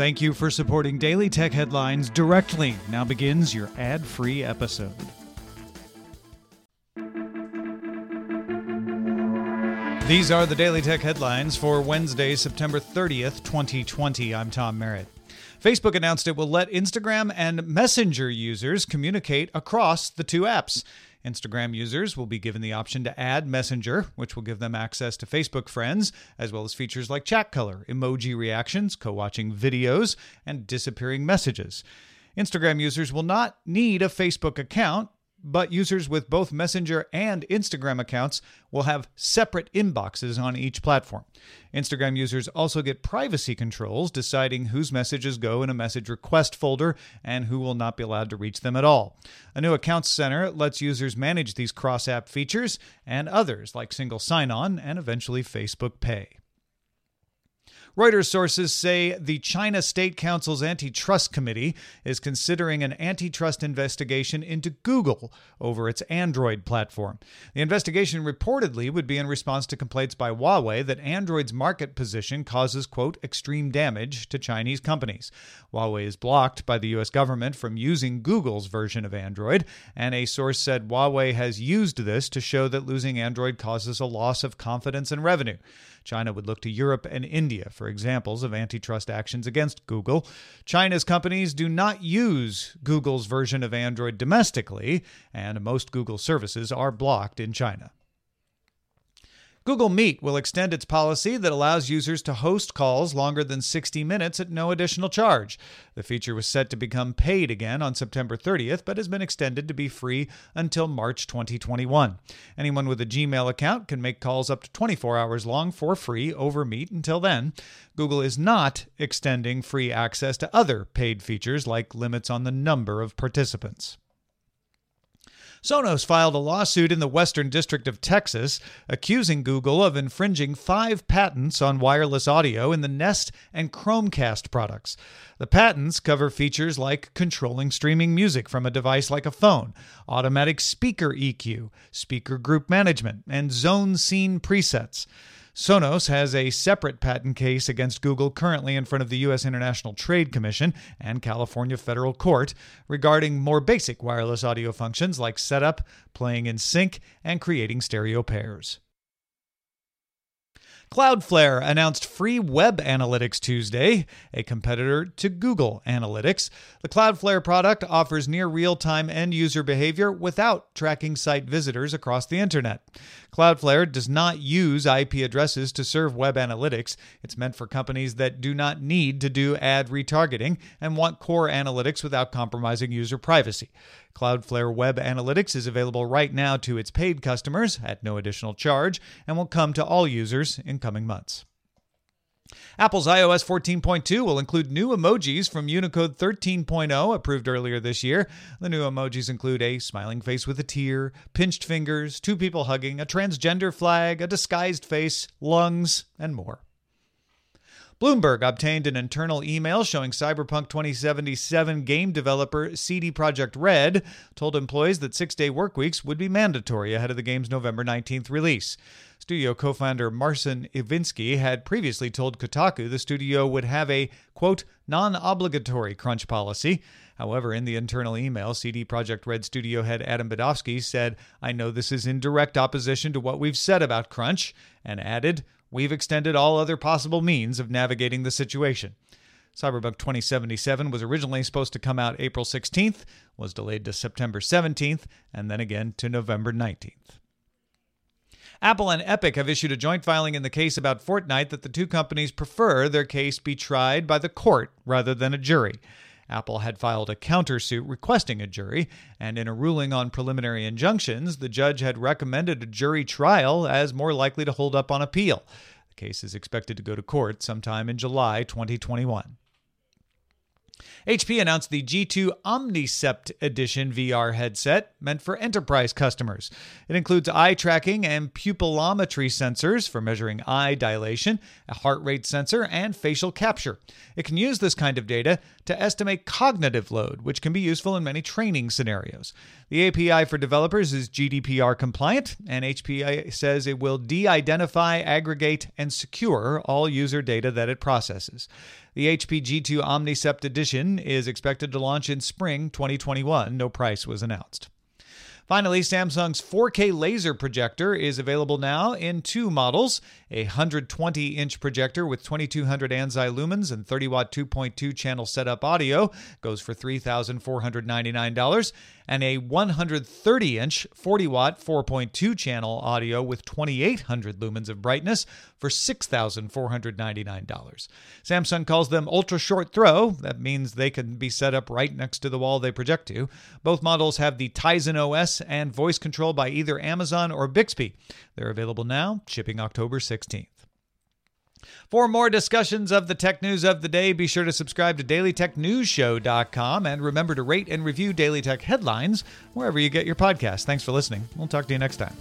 Thank you for supporting Daily Tech Headlines directly. Now begins your ad free episode. These are the Daily Tech Headlines for Wednesday, September 30th, 2020. I'm Tom Merritt. Facebook announced it will let Instagram and Messenger users communicate across the two apps. Instagram users will be given the option to add Messenger, which will give them access to Facebook friends, as well as features like chat color, emoji reactions, co watching videos, and disappearing messages. Instagram users will not need a Facebook account, but users with both Messenger and Instagram accounts will have separate inboxes on each platform. Instagram users also get privacy controls, deciding whose messages go in a message request folder and who will not be allowed to reach them at all. A new Accounts Center lets users manage these cross app features and others like single sign on and eventually Facebook Pay. Reuters sources say the China State Council's antitrust committee is considering an antitrust investigation into Google over its Android platform. The investigation reportedly would be in response to complaints by Huawei that Android's market position causes, quote, extreme damage to Chinese companies. Huawei is blocked by the U.S. government from using Google's version of Android, and a source said Huawei has used this to show that losing Android causes a loss of confidence and revenue. China would look to Europe and India for examples of antitrust actions against Google. China's companies do not use Google's version of Android domestically, and most Google services are blocked in China. Google Meet will extend its policy that allows users to host calls longer than 60 minutes at no additional charge. The feature was set to become paid again on September 30th, but has been extended to be free until March 2021. Anyone with a Gmail account can make calls up to 24 hours long for free over Meet until then. Google is not extending free access to other paid features like limits on the number of participants. Sonos filed a lawsuit in the Western District of Texas accusing Google of infringing five patents on wireless audio in the Nest and Chromecast products. The patents cover features like controlling streaming music from a device like a phone, automatic speaker EQ, speaker group management, and zone scene presets. Sonos has a separate patent case against Google currently in front of the U.S. International Trade Commission and California Federal Court regarding more basic wireless audio functions like setup, playing in sync, and creating stereo pairs. Cloudflare announced free web analytics Tuesday, a competitor to Google Analytics. The Cloudflare product offers near real time end user behavior without tracking site visitors across the internet. Cloudflare does not use IP addresses to serve web analytics. It's meant for companies that do not need to do ad retargeting and want core analytics without compromising user privacy. Cloudflare Web Analytics is available right now to its paid customers at no additional charge and will come to all users in coming months. Apple's iOS 14.2 will include new emojis from Unicode 13.0, approved earlier this year. The new emojis include a smiling face with a tear, pinched fingers, two people hugging, a transgender flag, a disguised face, lungs, and more. Bloomberg obtained an internal email showing Cyberpunk 2077 game developer CD Projekt Red told employees that six day work weeks would be mandatory ahead of the game's November 19th release. Studio co founder Marcin Iwiński had previously told Kotaku the studio would have a, quote, non obligatory crunch policy. However, in the internal email, CD Projekt Red studio head Adam Badowski said, I know this is in direct opposition to what we've said about crunch, and added, we've extended all other possible means of navigating the situation. Cyberpunk 2077 was originally supposed to come out April 16th, was delayed to September 17th, and then again to November 19th. Apple and Epic have issued a joint filing in the case about Fortnite that the two companies prefer their case be tried by the court rather than a jury. Apple had filed a countersuit requesting a jury, and in a ruling on preliminary injunctions, the judge had recommended a jury trial as more likely to hold up on appeal. The case is expected to go to court sometime in July 2021. HP announced the G2 Omnicept Edition VR headset meant for enterprise customers. It includes eye tracking and pupillometry sensors for measuring eye dilation, a heart rate sensor, and facial capture. It can use this kind of data to estimate cognitive load, which can be useful in many training scenarios. The API for developers is GDPR compliant, and HP says it will de identify, aggregate, and secure all user data that it processes. The HP G2 Omnicept Edition is expected to launch in spring 2021. No price was announced. Finally, Samsung's 4K laser projector is available now in two models a 120 inch projector with 2200 ANSI lumens and 30 watt 2.2 channel setup audio goes for $3,499, and a 130 inch 40 watt 4.2 channel audio with 2800 lumens of brightness for $6,499. Samsung calls them ultra short throw. That means they can be set up right next to the wall they project to. Both models have the Tizen OS and voice control by either Amazon or Bixby. They're available now, shipping October 16th. For more discussions of the tech news of the day, be sure to subscribe to dailytechnewsshow.com and remember to rate and review Daily Tech headlines wherever you get your podcasts. Thanks for listening. We'll talk to you next time.